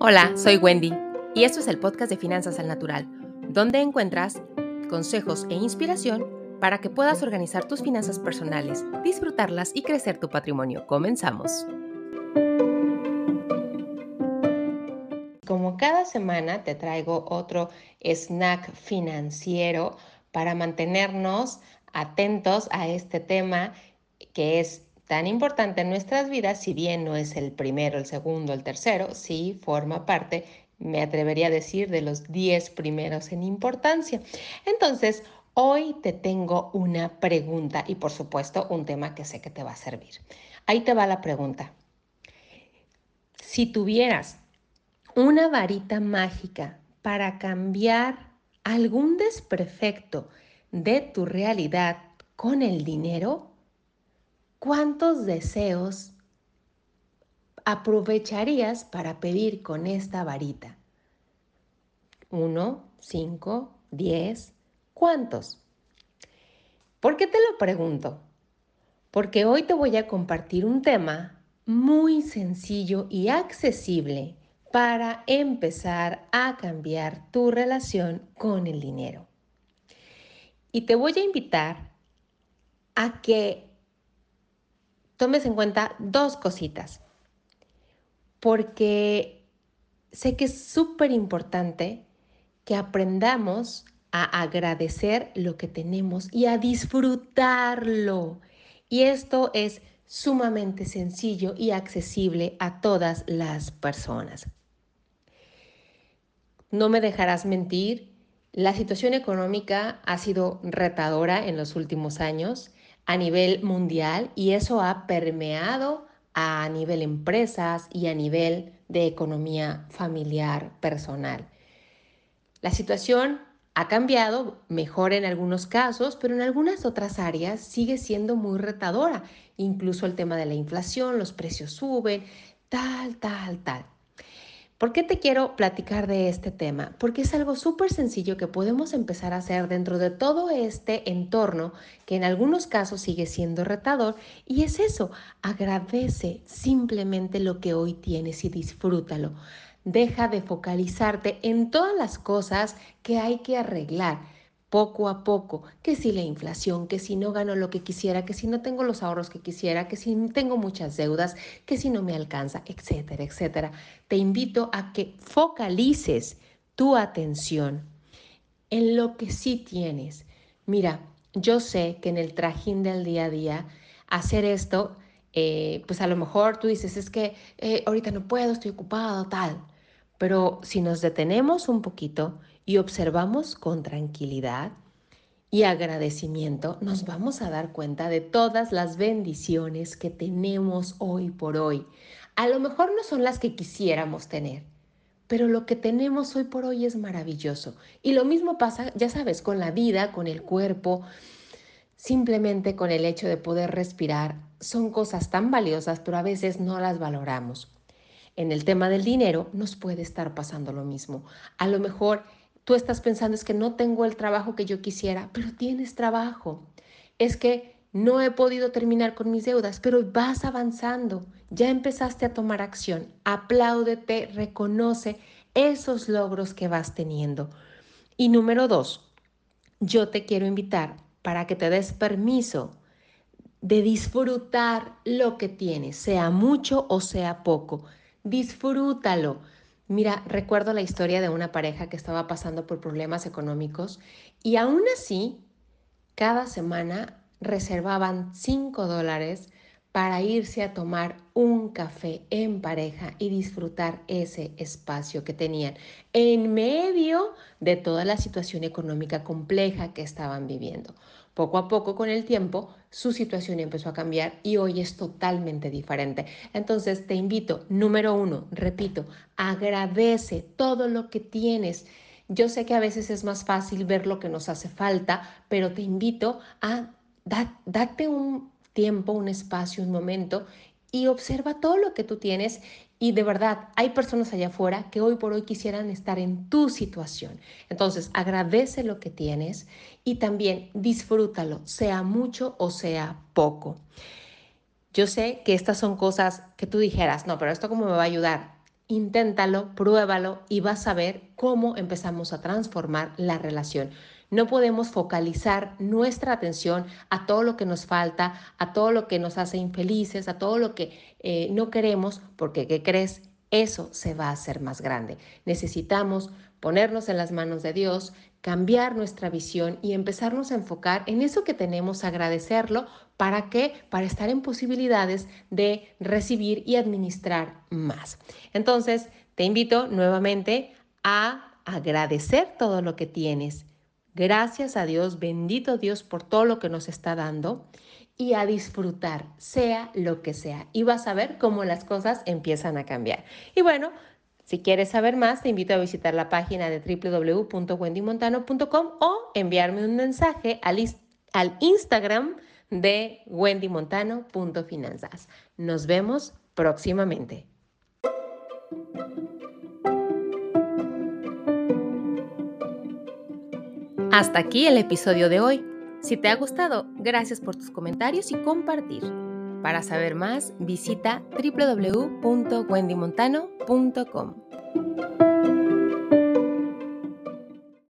Hola, soy Wendy y esto es el podcast de Finanzas al Natural, donde encuentras consejos e inspiración para que puedas organizar tus finanzas personales, disfrutarlas y crecer tu patrimonio. Comenzamos. Como cada semana te traigo otro snack financiero para mantenernos atentos a este tema que es tan importante en nuestras vidas, si bien no es el primero, el segundo, el tercero, sí forma parte, me atrevería a decir, de los 10 primeros en importancia. Entonces, hoy te tengo una pregunta y por supuesto un tema que sé que te va a servir. Ahí te va la pregunta. Si tuvieras una varita mágica para cambiar algún desperfecto de tu realidad con el dinero, ¿cuántos deseos aprovecharías para pedir con esta varita? ¿Uno, cinco, diez? ¿Cuántos? ¿Por qué te lo pregunto? Porque hoy te voy a compartir un tema muy sencillo y accesible para empezar a cambiar tu relación con el dinero. Y te voy a invitar a que tomes en cuenta dos cositas, porque sé que es súper importante que aprendamos a agradecer lo que tenemos y a disfrutarlo. Y esto es sumamente sencillo y accesible a todas las personas. No me dejarás mentir, la situación económica ha sido retadora en los últimos años a nivel mundial y eso ha permeado a nivel empresas y a nivel de economía familiar personal. La situación ha cambiado, mejor en algunos casos, pero en algunas otras áreas sigue siendo muy retadora. Incluso el tema de la inflación, los precios suben, tal, tal, tal. ¿Por qué te quiero platicar de este tema? Porque es algo súper sencillo que podemos empezar a hacer dentro de todo este entorno que en algunos casos sigue siendo retador y es eso, agradece simplemente lo que hoy tienes y disfrútalo. Deja de focalizarte en todas las cosas que hay que arreglar poco a poco, que si la inflación, que si no gano lo que quisiera, que si no tengo los ahorros que quisiera, que si tengo muchas deudas, que si no me alcanza, etcétera, etcétera. Te invito a que focalices tu atención en lo que sí tienes. Mira, yo sé que en el trajín del día a día, hacer esto, eh, pues a lo mejor tú dices, es que eh, ahorita no puedo, estoy ocupado, tal. Pero si nos detenemos un poquito y observamos con tranquilidad y agradecimiento, nos vamos a dar cuenta de todas las bendiciones que tenemos hoy por hoy. A lo mejor no son las que quisiéramos tener, pero lo que tenemos hoy por hoy es maravilloso. Y lo mismo pasa, ya sabes, con la vida, con el cuerpo, simplemente con el hecho de poder respirar. Son cosas tan valiosas, pero a veces no las valoramos. En el tema del dinero nos puede estar pasando lo mismo. A lo mejor Tú estás pensando es que no tengo el trabajo que yo quisiera, pero tienes trabajo. Es que no he podido terminar con mis deudas, pero vas avanzando. Ya empezaste a tomar acción. Apláudete, reconoce esos logros que vas teniendo. Y número dos, yo te quiero invitar para que te des permiso de disfrutar lo que tienes, sea mucho o sea poco. Disfrútalo. Mira, recuerdo la historia de una pareja que estaba pasando por problemas económicos y aún así, cada semana reservaban 5 dólares para irse a tomar un café en pareja y disfrutar ese espacio que tenían en medio de toda la situación económica compleja que estaban viviendo. Poco a poco, con el tiempo, su situación empezó a cambiar y hoy es totalmente diferente. Entonces, te invito, número uno, repito, agradece todo lo que tienes. Yo sé que a veces es más fácil ver lo que nos hace falta, pero te invito a darte un tiempo, un espacio, un momento y observa todo lo que tú tienes y de verdad, hay personas allá afuera que hoy por hoy quisieran estar en tu situación. Entonces, agradece lo que tienes y también disfrútalo, sea mucho o sea poco. Yo sé que estas son cosas que tú dijeras, no, pero esto cómo me va a ayudar. inténtalo, pruébalo y vas a ver cómo empezamos a transformar la relación. No podemos focalizar nuestra atención a todo lo que nos falta, a todo lo que nos hace infelices, a todo lo que eh, no queremos, porque ¿qué crees? Eso se va a hacer más grande. Necesitamos ponernos en las manos de Dios, cambiar nuestra visión y empezarnos a enfocar en eso que tenemos, agradecerlo. ¿Para qué? Para estar en posibilidades de recibir y administrar más. Entonces, te invito nuevamente a agradecer todo lo que tienes Gracias a Dios, bendito Dios por todo lo que nos está dando y a disfrutar, sea lo que sea. Y vas a ver cómo las cosas empiezan a cambiar. Y bueno, si quieres saber más, te invito a visitar la página de www.wendymontano.com o enviarme un mensaje al, al Instagram de wendymontano.finanzas. Nos vemos próximamente. Hasta aquí el episodio de hoy. Si te ha gustado, gracias por tus comentarios y compartir. Para saber más, visita www.wendymontano.com.